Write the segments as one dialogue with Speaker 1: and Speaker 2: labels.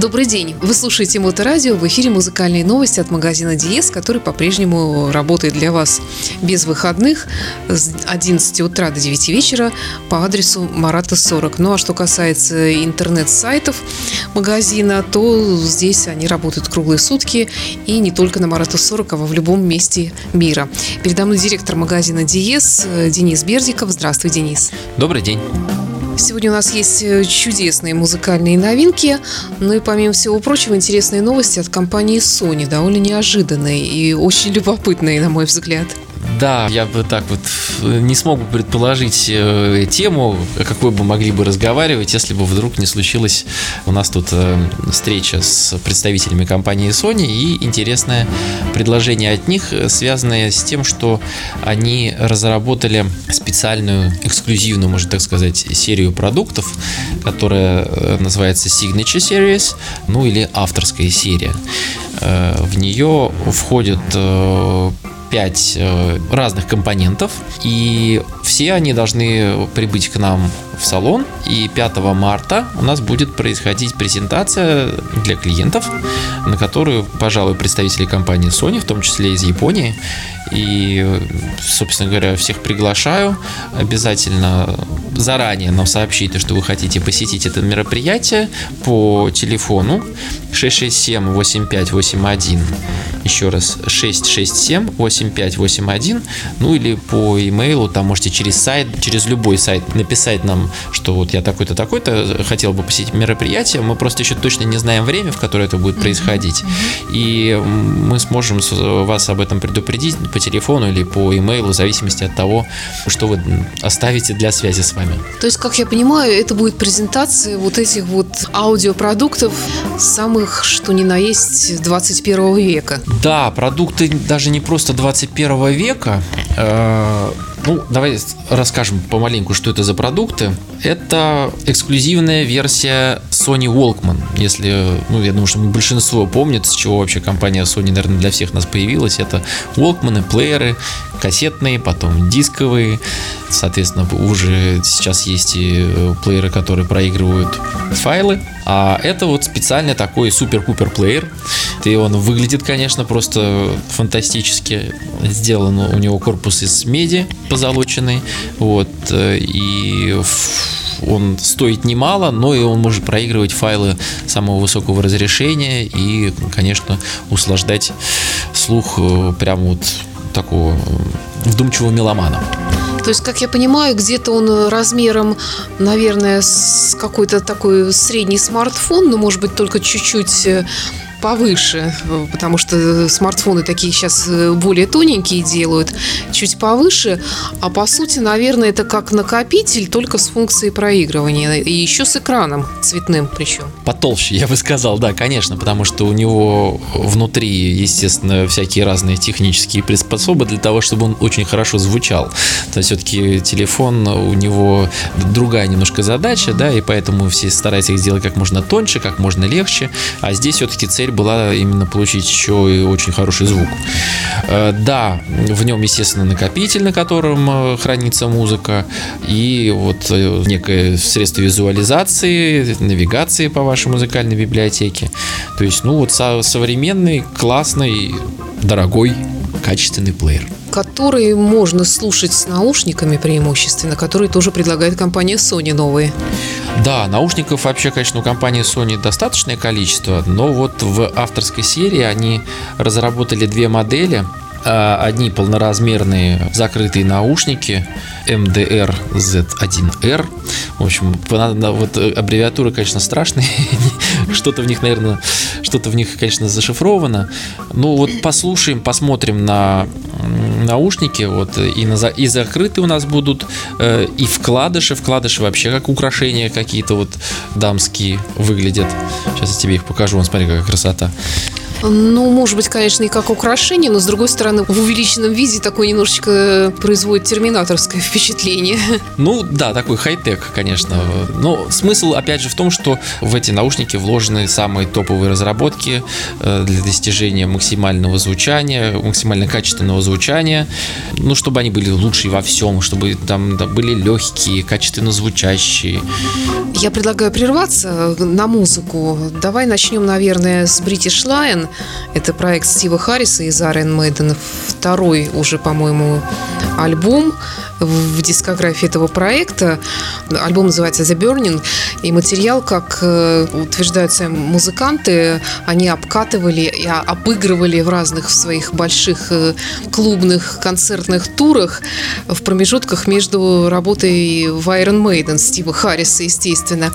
Speaker 1: Добрый день. Вы слушаете Моторадио. В эфире музыкальные новости от магазина Диес, который по-прежнему работает для вас без выходных с 11 утра до 9 вечера по адресу Марата 40. Ну а что касается интернет-сайтов магазина, то здесь они работают круглые сутки и не только на Марата 40, а в любом месте мира. Передо мной директор магазина Диес Денис Бердиков. Здравствуй, Денис.
Speaker 2: Добрый день.
Speaker 1: Сегодня у нас есть э, чудесные музыкальные новинки, ну и помимо всего прочего интересные новости от компании Sony, довольно неожиданные и очень любопытные, на мой взгляд.
Speaker 2: Да, я бы так вот э, не смог бы предположить э, тему, о какой бы могли бы разговаривать, если бы вдруг не случилось у нас тут э, встреча с представителями компании Sony и интересное предложение от них, связанное с тем, что они разработали специальную, эксклюзивную, можно так сказать, серию продуктов, которая называется Signature Series, ну или авторская серия. В нее входят 5 э, разных компонентов, и все они должны прибыть к нам в салон. И 5 марта у нас будет происходить презентация для клиентов, на которую, пожалуй, представители компании Sony, в том числе из Японии. И, собственно говоря, всех приглашаю. Обязательно заранее нам сообщите, что вы хотите посетить это мероприятие по телефону 667-8581. Еще раз, 667-8581. Ну или по имейлу, там можете через сайт, через любой сайт написать нам, что вот я такой-то, такой-то, хотел бы посетить мероприятие. Мы просто еще точно не знаем время, в которое это будет происходить. И мы сможем вас об этом предупредить по телефону или по имейлу, в зависимости от того, что вы оставите для связи с вами.
Speaker 1: То есть, как я понимаю, это будет презентация вот этих вот аудиопродуктов самых, что ни на есть, 21 века.
Speaker 2: Да, продукты даже не просто 21 века. Ну, давай расскажем помаленьку, что это за продукты. Это эксклюзивная версия Sony Walkman. Если, ну, я думаю, что большинство помнит, с чего вообще компания Sony, наверное, для всех нас появилась. Это Walkman, плееры, кассетные, потом дисковые. Соответственно, уже сейчас есть и э, плееры, которые проигрывают файлы. А это вот специальный такой супер-пупер плеер. И он выглядит, конечно, просто фантастически. Сделан у него корпус из меди позолоченный. Вот. Э, и он стоит немало, но и он может проигрывать файлы самого высокого разрешения и, конечно, услаждать слух э, прямо вот такого вдумчивого меломана.
Speaker 1: То есть, как я понимаю, где-то он размером, наверное, с какой-то такой средний смартфон, но, может быть, только чуть-чуть э, повыше, потому что смартфоны такие сейчас э, более тоненькие делают, чуть повыше. А по сути, наверное, это как накопитель, только с функцией проигрывания. И еще с экраном цветным причем.
Speaker 2: Потолще, я бы сказал, да, конечно, потому что у него внутри, естественно, всякие разные технические приспособы для того, чтобы он очень хорошо звучал. То есть все-таки телефон, у него другая немножко задача, да, и поэтому все стараются их сделать как можно тоньше, как можно легче. А здесь все-таки цель цель была именно получить еще и очень хороший звук. Э, да, в нем, естественно, накопитель, на котором э, хранится музыка, и вот э, некое средство визуализации, навигации по вашей музыкальной библиотеке. То есть, ну вот современный, классный, дорогой, качественный плеер
Speaker 1: который можно слушать с наушниками преимущественно, которые тоже предлагает компания Sony новые.
Speaker 2: Да, наушников вообще, конечно, у компании Sony достаточное количество, но вот в авторской серии они разработали две модели. А, одни полноразмерные закрытые наушники MDR Z1R. В общем, вот аббревиатуры, конечно, страшные. что-то в них, наверное, что-то в них, конечно, зашифровано. Ну вот послушаем, посмотрим на наушники, вот и, на, и закрытые у нас будут, э, и вкладыши, вкладыши вообще как украшения какие-то вот дамские выглядят. Сейчас я тебе их покажу, вон, смотри, какая красота.
Speaker 1: Ну, может быть, конечно, и как украшение, но, с другой стороны, в увеличенном виде такое немножечко производит терминаторское впечатление.
Speaker 2: Ну, да, такой хай-тек, конечно. Но смысл, опять же, в том, что в эти наушники вложены самые топовые разработки э, для достижения максимального звучания, максимально качественного звучания. Ну, чтобы они были лучше во всем, чтобы там да, были легкие, качественно звучащие.
Speaker 1: Я предлагаю прерваться на музыку. Давай начнем, наверное, с British Lion. Это проект Стива Харриса из Iron Maiden. Второй уже, по-моему, альбом в дискографии этого проекта. Альбом называется The Burning, и материал, как э, утверждают сами музыканты, они обкатывали и обыгрывали в разных своих больших э, клубных концертных турах в промежутках между работой в Iron Maiden Стива Харриса, естественно.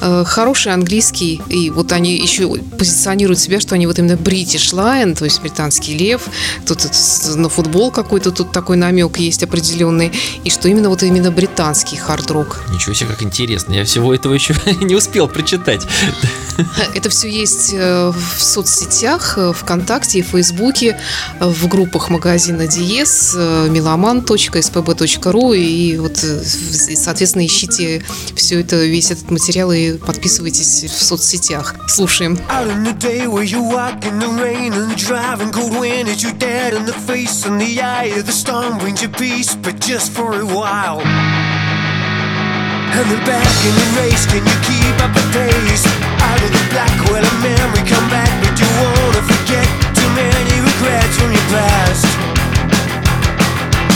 Speaker 1: Э, хороший английский, и вот они еще позиционируют себя, что они вот именно British Lion, то есть британский лев. Тут на футбол какой-то тут такой намек есть определенный и что именно вот именно британский хард-рок.
Speaker 2: Ничего себе, как интересно. Я всего этого еще не успел прочитать.
Speaker 1: Это все есть э, в соцсетях, э, ВКонтакте и Фейсбуке, э, в группах магазина Диес, meloman.spb.ru и вот, соответственно, ищите все это, весь этот материал и подписывайтесь в соцсетях. Слушаем. For a while. And then back in the race, can you keep up the pace? Out of the black, well, a memory come back, but you wanna forget too many regrets from your past.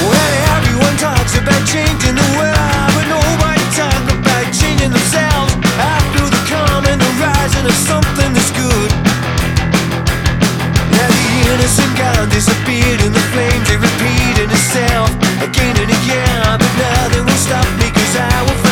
Speaker 1: Well, everyone talks about changing the world, but nobody talks about changing themselves. After the calm and the rising of something that's good. Now the innocent gun disappeared in the flames, they repeated itself again and again. But nothing will stop me, cause I will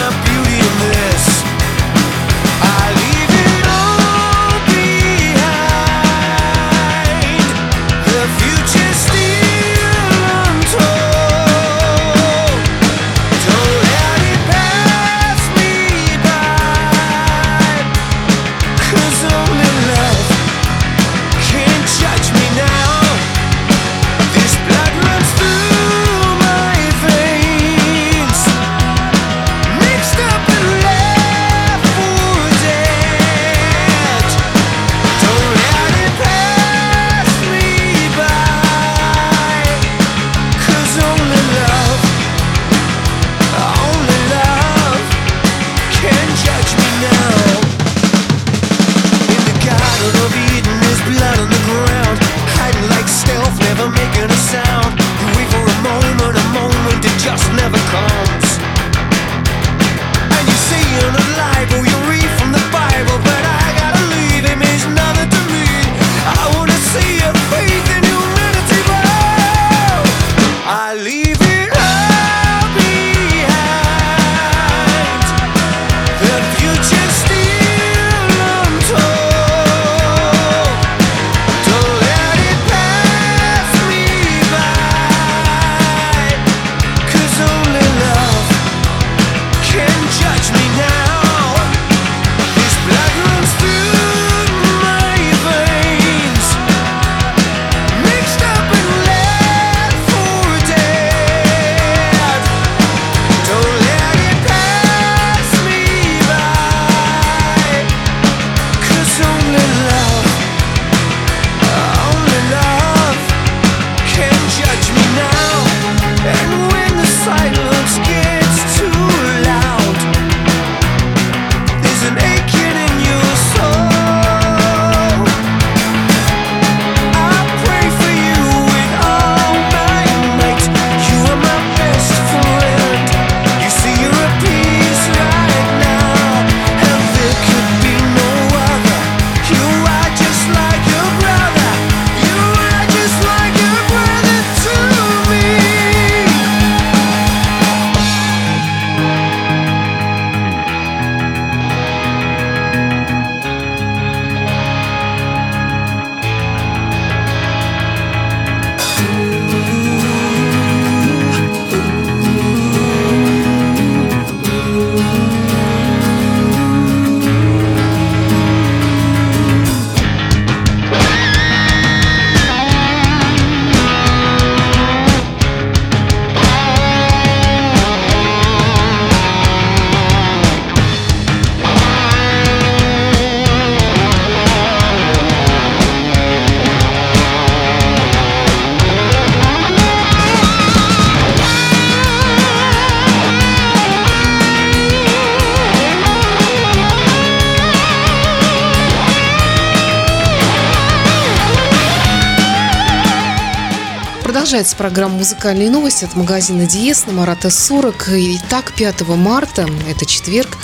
Speaker 1: Продолжается программа «Музыкальные новости» от магазина Диес на Марата 40. Итак, 5 марта, это четверг,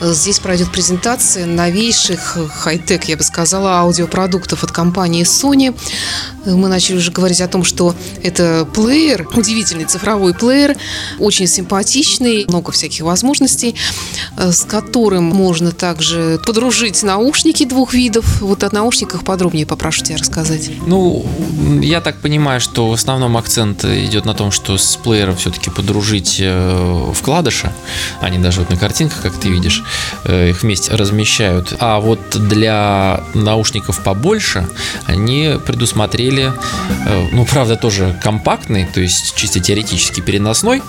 Speaker 1: здесь пройдет презентация новейших хай-тек, я бы сказала, аудиопродуктов от компании Sony. Мы начали уже говорить о том, что это плеер, удивительный цифровой плеер, очень симпатичный, много всяких возможностей, с которым можно также подружить наушники двух видов. Вот о наушниках подробнее попрошу тебя рассказать.
Speaker 2: Ну, я так понимаю, что в основном акцент идет на том, что с плеером все-таки подружить э, вкладыши. Они даже вот на картинках, как ты видишь, э, их вместе размещают. А вот для наушников побольше они предусмотрели, э, ну, правда, тоже компактный, то есть чисто теоретически переносной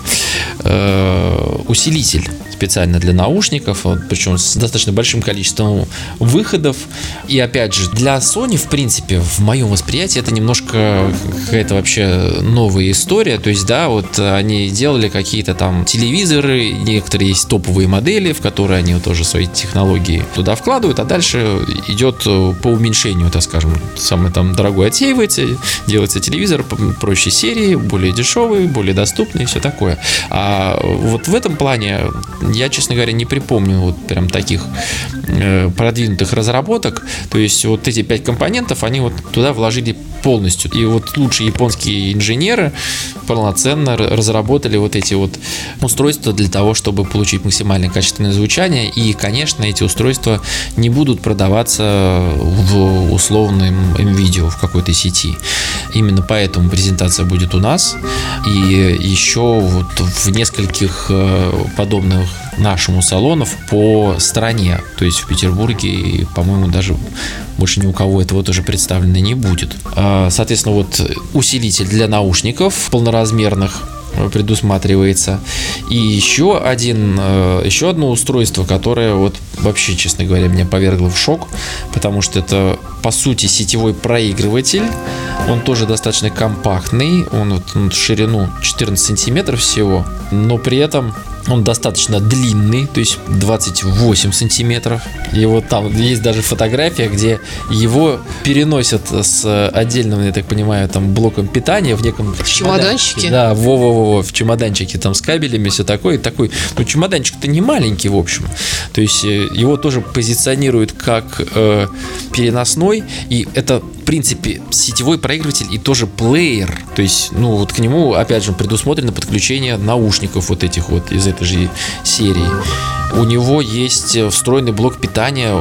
Speaker 2: усилитель специально для наушников, вот, причем с достаточно большим количеством выходов. И опять же, для Sony, в принципе, в моем восприятии это немножко какая-то вообще новая история. То есть, да, вот они делали какие-то там телевизоры, некоторые есть топовые модели, в которые они тоже свои технологии туда вкладывают, а дальше идет по уменьшению, так скажем, самый там дорогой отсеивается, делается телевизор проще серии, более дешевый, более доступный и все такое. А вот в этом плане я, честно говоря, не припомню вот прям таких э, продвинутых разработок. То есть вот эти пять компонентов, они вот туда вложили полностью. И вот лучшие японские инженеры полноценно разработали вот эти вот устройства для того, чтобы получить максимально качественное звучание. И, конечно, эти устройства не будут продаваться в условном видео в какой-то сети. Именно поэтому презентация будет у нас. И еще вот в нескольких э, подобных нашему салонов по стране. То есть в Петербурге, по-моему, даже больше ни у кого этого тоже представлено не будет. А, соответственно, вот усилитель для наушников полноразмерных предусматривается. И еще один, э, еще одно устройство, которое вот вообще, честно говоря, меня повергло в шок, потому что это по сути сетевой проигрыватель. Он тоже достаточно компактный, он вот в ширину 14 сантиметров всего, но при этом он достаточно длинный, то есть 28 сантиметров. И вот там есть даже фотография, где его переносят с отдельным, я так понимаю, там блоком питания в неком
Speaker 1: в чемоданчике.
Speaker 2: Да, во-во-во, в чемоданчике там с кабелями, все такое. Такой, ну чемоданчик-то не маленький, в общем. То есть э, его тоже позиционируют как э, переносной, и это принципе, сетевой проигрыватель и тоже плеер. То есть, ну, вот к нему, опять же, предусмотрено подключение наушников вот этих вот из этой же серии. У него есть встроенный блок питания,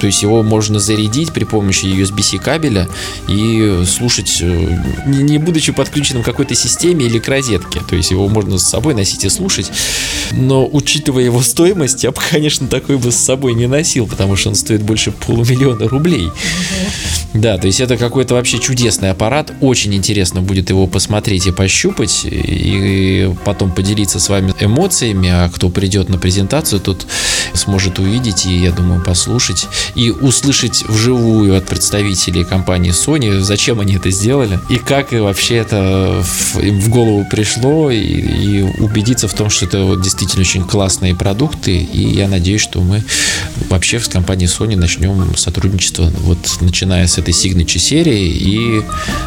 Speaker 2: то есть его можно зарядить при помощи USB-C кабеля и слушать, э, не будучи подключенным к какой-то системе или к розетке. То есть его можно с собой носить и слушать. Но учитывая его стоимость, я бы, конечно, такой бы с собой не носил, потому что он стоит больше полумиллиона рублей. Да, то есть это какой-то вообще чудесный аппарат. Очень интересно будет его посмотреть и пощупать, и потом поделиться с вами эмоциями. А кто придет на презентацию, тот сможет увидеть и, я думаю, послушать и услышать вживую от представителей компании Sony, зачем они это сделали и как вообще это им в голову пришло, и, и убедиться в том, что это вот действительно очень классные продукты. И я надеюсь, что мы вообще с компанией Sony начнем сотрудничество, вот начиная с этой Signature серии и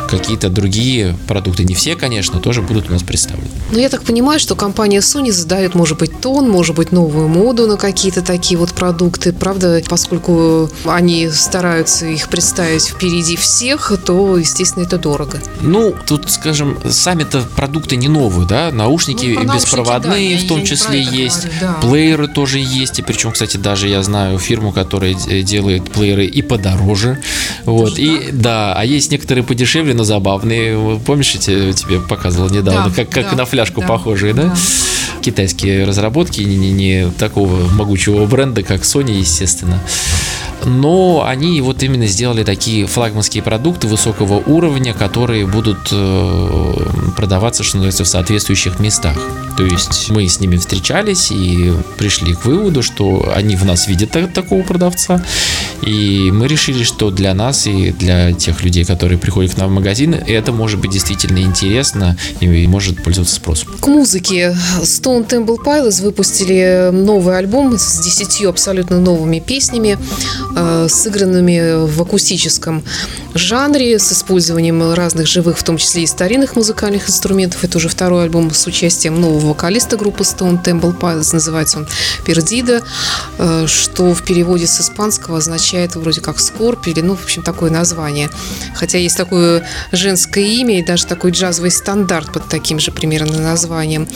Speaker 2: какие-то другие продукты. Не все, конечно, тоже будут у нас представлены.
Speaker 1: Но ну, я так понимаю, что компания Sony задает, может быть, тон, может быть, новую моду на какие-то такие вот продукты. Правда, поскольку они стараются их представить впереди всех, то, естественно, это дорого.
Speaker 2: Ну, тут, скажем, сами-то продукты не новые, да, наушники ну, беспроводные наушники, да, в том числе есть, говорю, да. плееры тоже есть, и причем, кстати, даже я знаю фирму, которая делает плееры и подороже, вот, и да, а есть некоторые подешевле, но забавные. Помнишь, я тебе показывал недавно, да, как, как да, на фляжку да, похожие, да? да? Китайские разработки, не, не, не такого могучего бренда, как Sony, естественно но они вот именно сделали такие флагманские продукты высокого уровня, которые будут э, продаваться, что называется, в соответствующих местах. То есть мы с ними встречались и пришли к выводу, что они в нас видят такого продавца, И мы решили, что для нас и для тех людей, которые приходят к нам в магазин, это может быть действительно интересно и может пользоваться спросом.
Speaker 1: К музыке Stone Temple Pilots выпустили новый альбом с десятью абсолютно новыми песнями, сыгранными в акустическом жанре, с использованием разных живых, в том числе и старинных музыкальных инструментов. Это уже второй альбом с участием нового вокалиста группы Stone Temple Pilots. Называется он «Пердида», э, что в переводе с испанского означает вроде как «скорбь» или, ну, в общем, такое название. Хотя есть такое женское имя и даже такой джазовый стандарт под таким же примерно названием.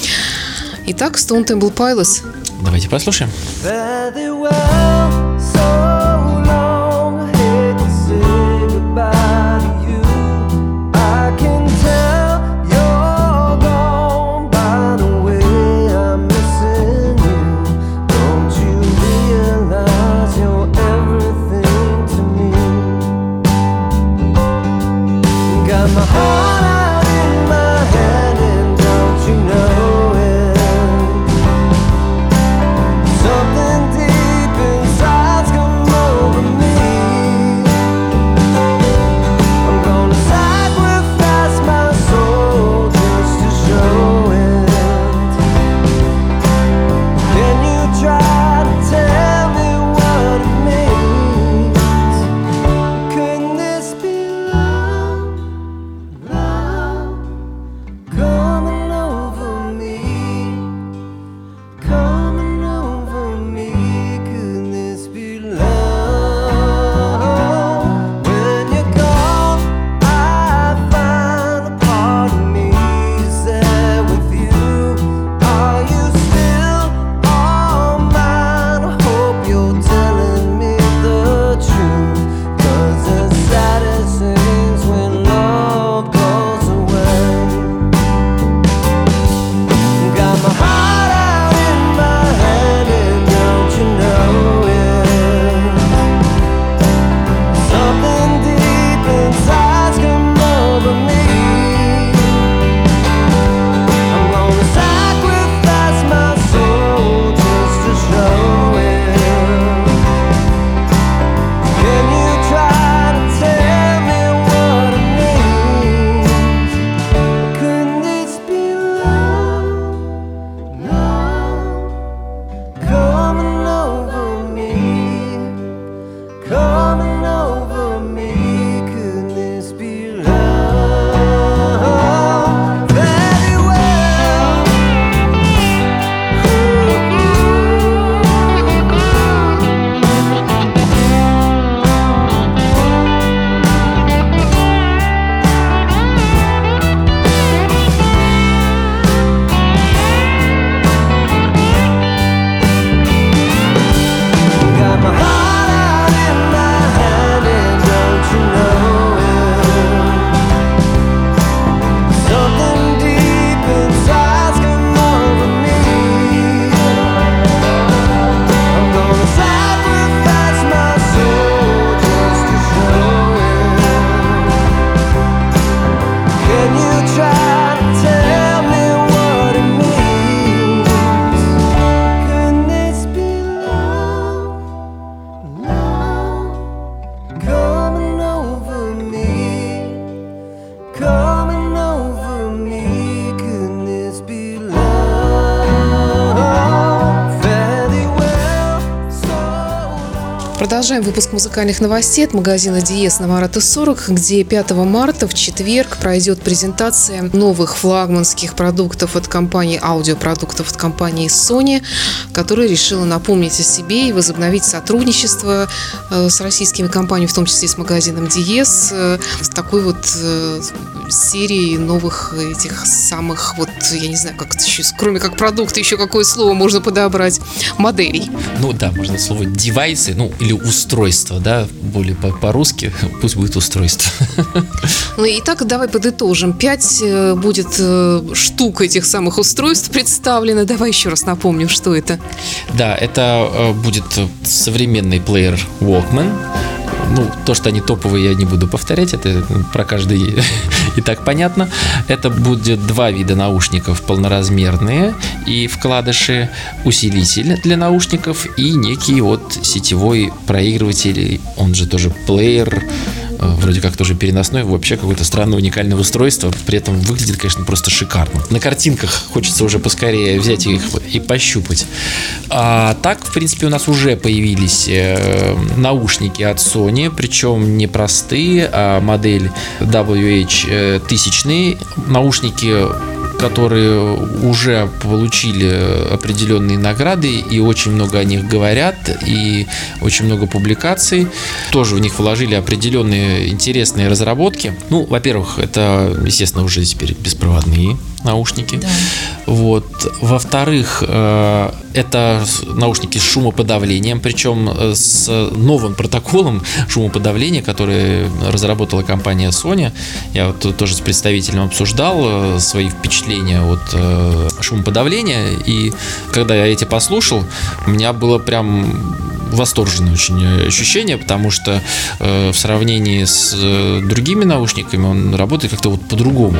Speaker 1: Итак, Stone Temple Pilots.
Speaker 2: Давайте послушаем.
Speaker 3: Very well,
Speaker 1: Продолжаем выпуск музыкальных новостей от магазина Диес на Марата 40, где 5 марта в четверг пройдет презентация новых флагманских продуктов от компании, аудиопродуктов от компании Sony, которая решила напомнить о себе и возобновить сотрудничество э, с российскими компаниями, в том числе и с магазином Диес, э, с такой вот э, серией новых этих самых, вот, я не знаю, как это еще, кроме как продукты, еще какое слово можно подобрать, моделей.
Speaker 2: Ну да, можно слово девайсы, ну или устройство, да, более по- по-русски, пусть будет устройство.
Speaker 1: Ну и так давай подытожим. Пять э, будет э, штук этих самых устройств представлено. Давай еще раз напомним, что это.
Speaker 2: Да, это э, будет современный плеер Walkman, ну, то, что они топовые, я не буду повторять, это про каждый и так понятно. Это будет два вида наушников, полноразмерные и вкладыши, усилитель для наушников и некий вот сетевой проигрыватель, он же тоже плеер, вроде как тоже переносной, вообще какое-то странное уникальное устройство, при этом выглядит, конечно, просто шикарно. На картинках хочется уже поскорее взять их и пощупать. А так, в принципе, у нас уже появились э, наушники от Sony, причем не простые, а модель WH э, тысячные наушники которые уже получили определенные награды и очень много о них говорят и очень много публикаций. Тоже в них вложили определенные интересные разработки. Ну, во-первых, это, естественно, уже теперь беспроводные наушники.
Speaker 1: Да.
Speaker 2: Вот. Во-вторых, э, это наушники с шумоподавлением, причем э, с новым протоколом шумоподавления, который разработала компания Sony. Я вот тоже с представителем обсуждал э, свои впечатления от шумоподавления, и когда я эти послушал, у меня было прям восторженное очень ощущение, потому что э, в сравнении с э, другими наушниками он работает как-то вот по-другому.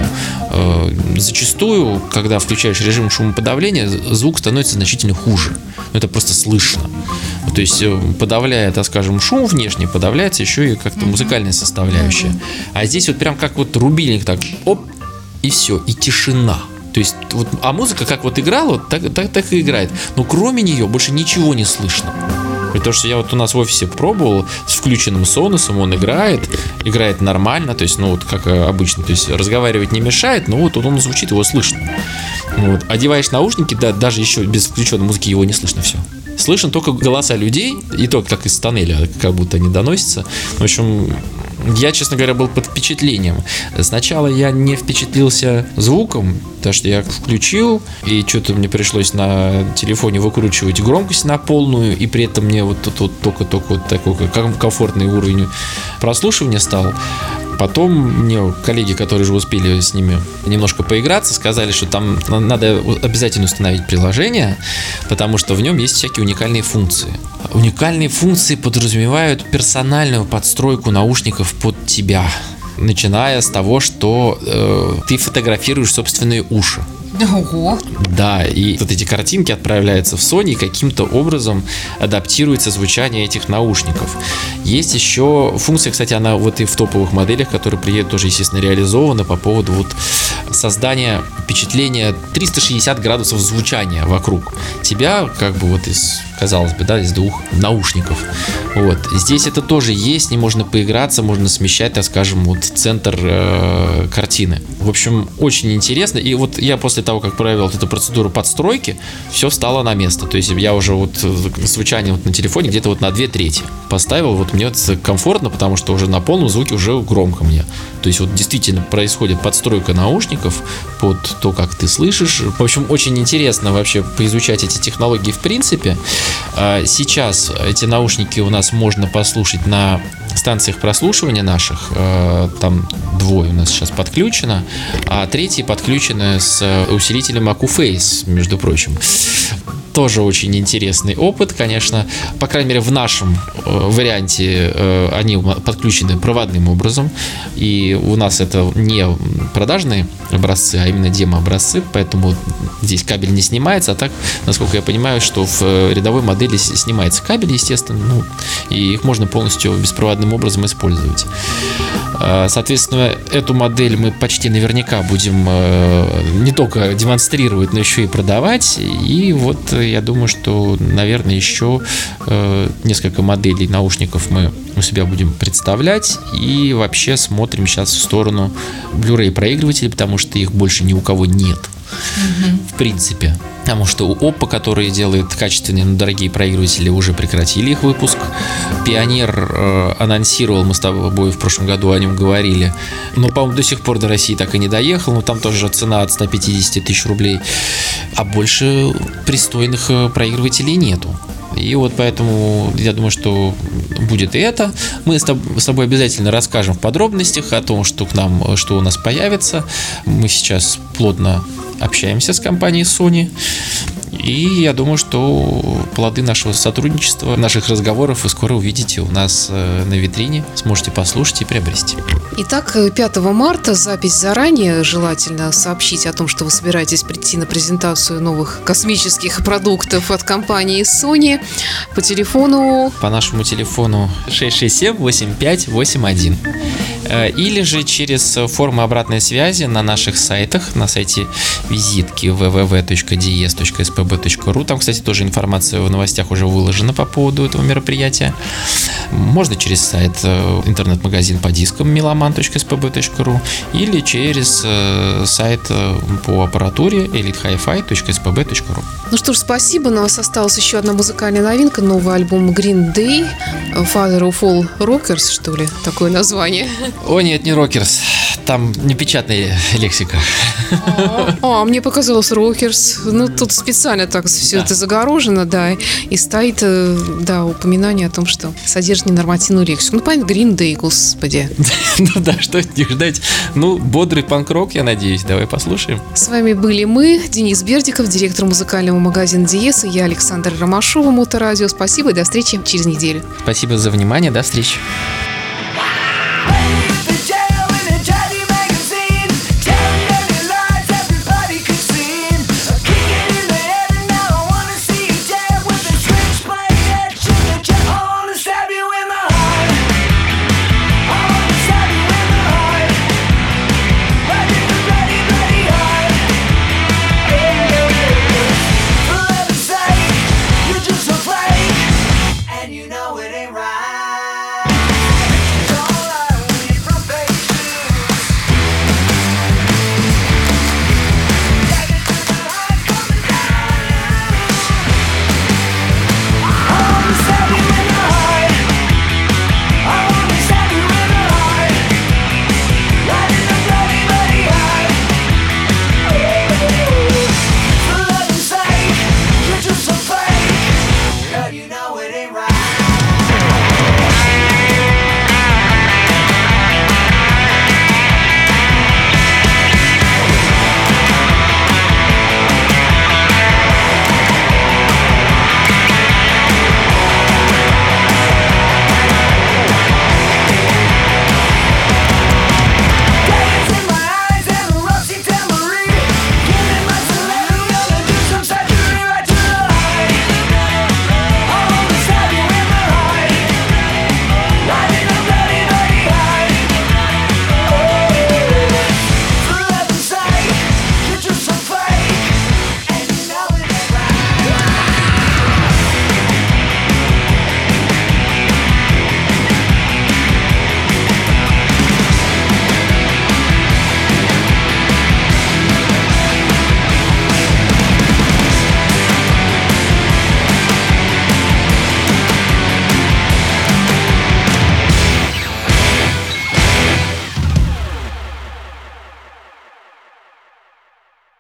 Speaker 2: Э, зачастую, когда включаешь режим шумоподавления, звук становится значительно хуже. Ну, это просто слышно. То есть, э, подавляя, так скажем, шум внешний, подавляется еще и как-то музыкальная составляющая. А здесь вот прям как вот рубильник так, оп, и все, и тишина. То есть, вот, а музыка как вот играла, так, так, так и играет. Но кроме нее больше ничего не слышно. При том, что я вот у нас в офисе пробовал с включенным сонусом, он играет, играет нормально, то есть, ну вот как э, обычно, то есть разговаривать не мешает, но вот он звучит, его слышно. Вот. Одеваешь наушники, да, даже еще без включенной музыки его не слышно все. Слышно только голоса людей, и то, как из тоннеля, как будто они доносятся. В общем, я, честно говоря, был под впечатлением. Сначала я не впечатлился звуком, потому что я включил, и что-то мне пришлось на телефоне выкручивать громкость на полную, и при этом мне вот тут вот только-только вот такой ком- комфортный уровень прослушивания стал. Потом мне коллеги, которые же успели с ними немножко поиграться, сказали, что там на- надо обязательно установить приложение, потому что в нем есть всякие уникальные функции. Уникальные функции подразумевают персональную подстройку наушников под тебя. Начиная с того, что э, ты фотографируешь собственные уши.
Speaker 1: Ого.
Speaker 2: Да, и вот эти картинки отправляются в Sony и каким-то образом адаптируется звучание этих наушников. Есть еще функция, кстати, она вот и в топовых моделях, которые приедут, тоже, естественно, реализована по поводу вот создания впечатления 360 градусов звучания вокруг тебя, как бы вот из, казалось бы, да, из двух наушников. Вот. Здесь это тоже есть, не можно поиграться, можно смещать, так скажем, вот центр э, картины. В общем, очень интересно. И вот я после того, как провел вот эту процедуру подстройки, все встало на место. То есть я уже вот э, звучание вот на телефоне где-то вот на две трети поставил. Вот мне это комфортно, потому что уже на полном звуке уже громко мне. То есть вот действительно происходит подстройка наушников под то, как ты слышишь. В общем, очень интересно вообще поизучать эти технологии в принципе. А, Сейчас эти наушники у нас можно послушать на станциях прослушивания наших. Э, Там двое у нас сейчас подключено, а третий подключено с э, усилителем Acuface, между прочим. Тоже очень интересный опыт, конечно. По крайней мере, в нашем э, варианте они подключены проводным образом. И у нас это не продажные образцы, а именно демо-образцы. Поэтому здесь кабель не снимается. А так, насколько я понимаю, что в рядовой модели снимается кабель, естественно. Ну, и их можно полностью беспроводным образом использовать. Э, Соответственно, эту модель мы почти наверняка будем э, не только демонстрировать, но еще и продавать. И вот э, я думаю, что, наверное, еще э, несколько моделей наушников мы у себя будем представлять. И вообще смотрим сейчас в сторону Blu-ray проигрывателей, потому что их больше ни у кого нет. В принципе. Потому что у Oppo, которые делают качественные, но дорогие проигрыватели, уже прекратили их выпуск. Пионер э, анонсировал, мы с тобой в прошлом году о нем говорили. Но, по-моему, до сих пор до России так и не доехал. Но там тоже цена от 150 тысяч рублей. А больше пристойных э, проигрывателей нету. И вот поэтому я думаю, что будет и это. Мы с тоб- с тобой обязательно расскажем в подробностях о том, что к нам, э, что у нас появится. Мы сейчас плотно общаемся с компанией Sony. И я думаю, что плоды нашего сотрудничества, наших разговоров вы скоро увидите у нас э, на витрине. Сможете послушать и приобрести.
Speaker 1: Итак, 5 марта запись заранее. Желательно сообщить о том, что вы собираетесь прийти на презентацию новых космических продуктов от компании Sony по телефону
Speaker 2: По нашему телефону 667-8581. Э, Или же через форму обратной связи на наших сайтах, на сайте визитки www.dies.spb.ru. Там, кстати, тоже информация в новостях уже выложена по поводу этого мероприятия. Можно через сайт э, интернет-магазин по дискам meloman.spb.ru или через э, сайт э, по аппаратуре elitehifi.spb.ru.
Speaker 1: Ну что ж, спасибо. У нас осталась еще одна музыкальная новинка. Новый альбом Green Day. Father of All Rockers, что ли? Такое название.
Speaker 2: О нет, не рокерс. Там непечатная лексика.
Speaker 1: А, мне показалось Rockers. Ну, тут специально так все
Speaker 2: Да.
Speaker 1: это загорожено, да. И стоит, э, да, упоминание о том, что содержит ненормативную лексику. Ну, понятно, Green Day, господи.
Speaker 2: Ну да, что от них ждать? Ну, бодрый панк-рок, я надеюсь. Давай послушаем.
Speaker 1: С вами были мы, Денис Бердиков, директор музыкального магазина Диеса, я Александр Ромашова, Моторадио. Спасибо и до встречи через неделю.
Speaker 2: Спасибо за внимание. До встречи.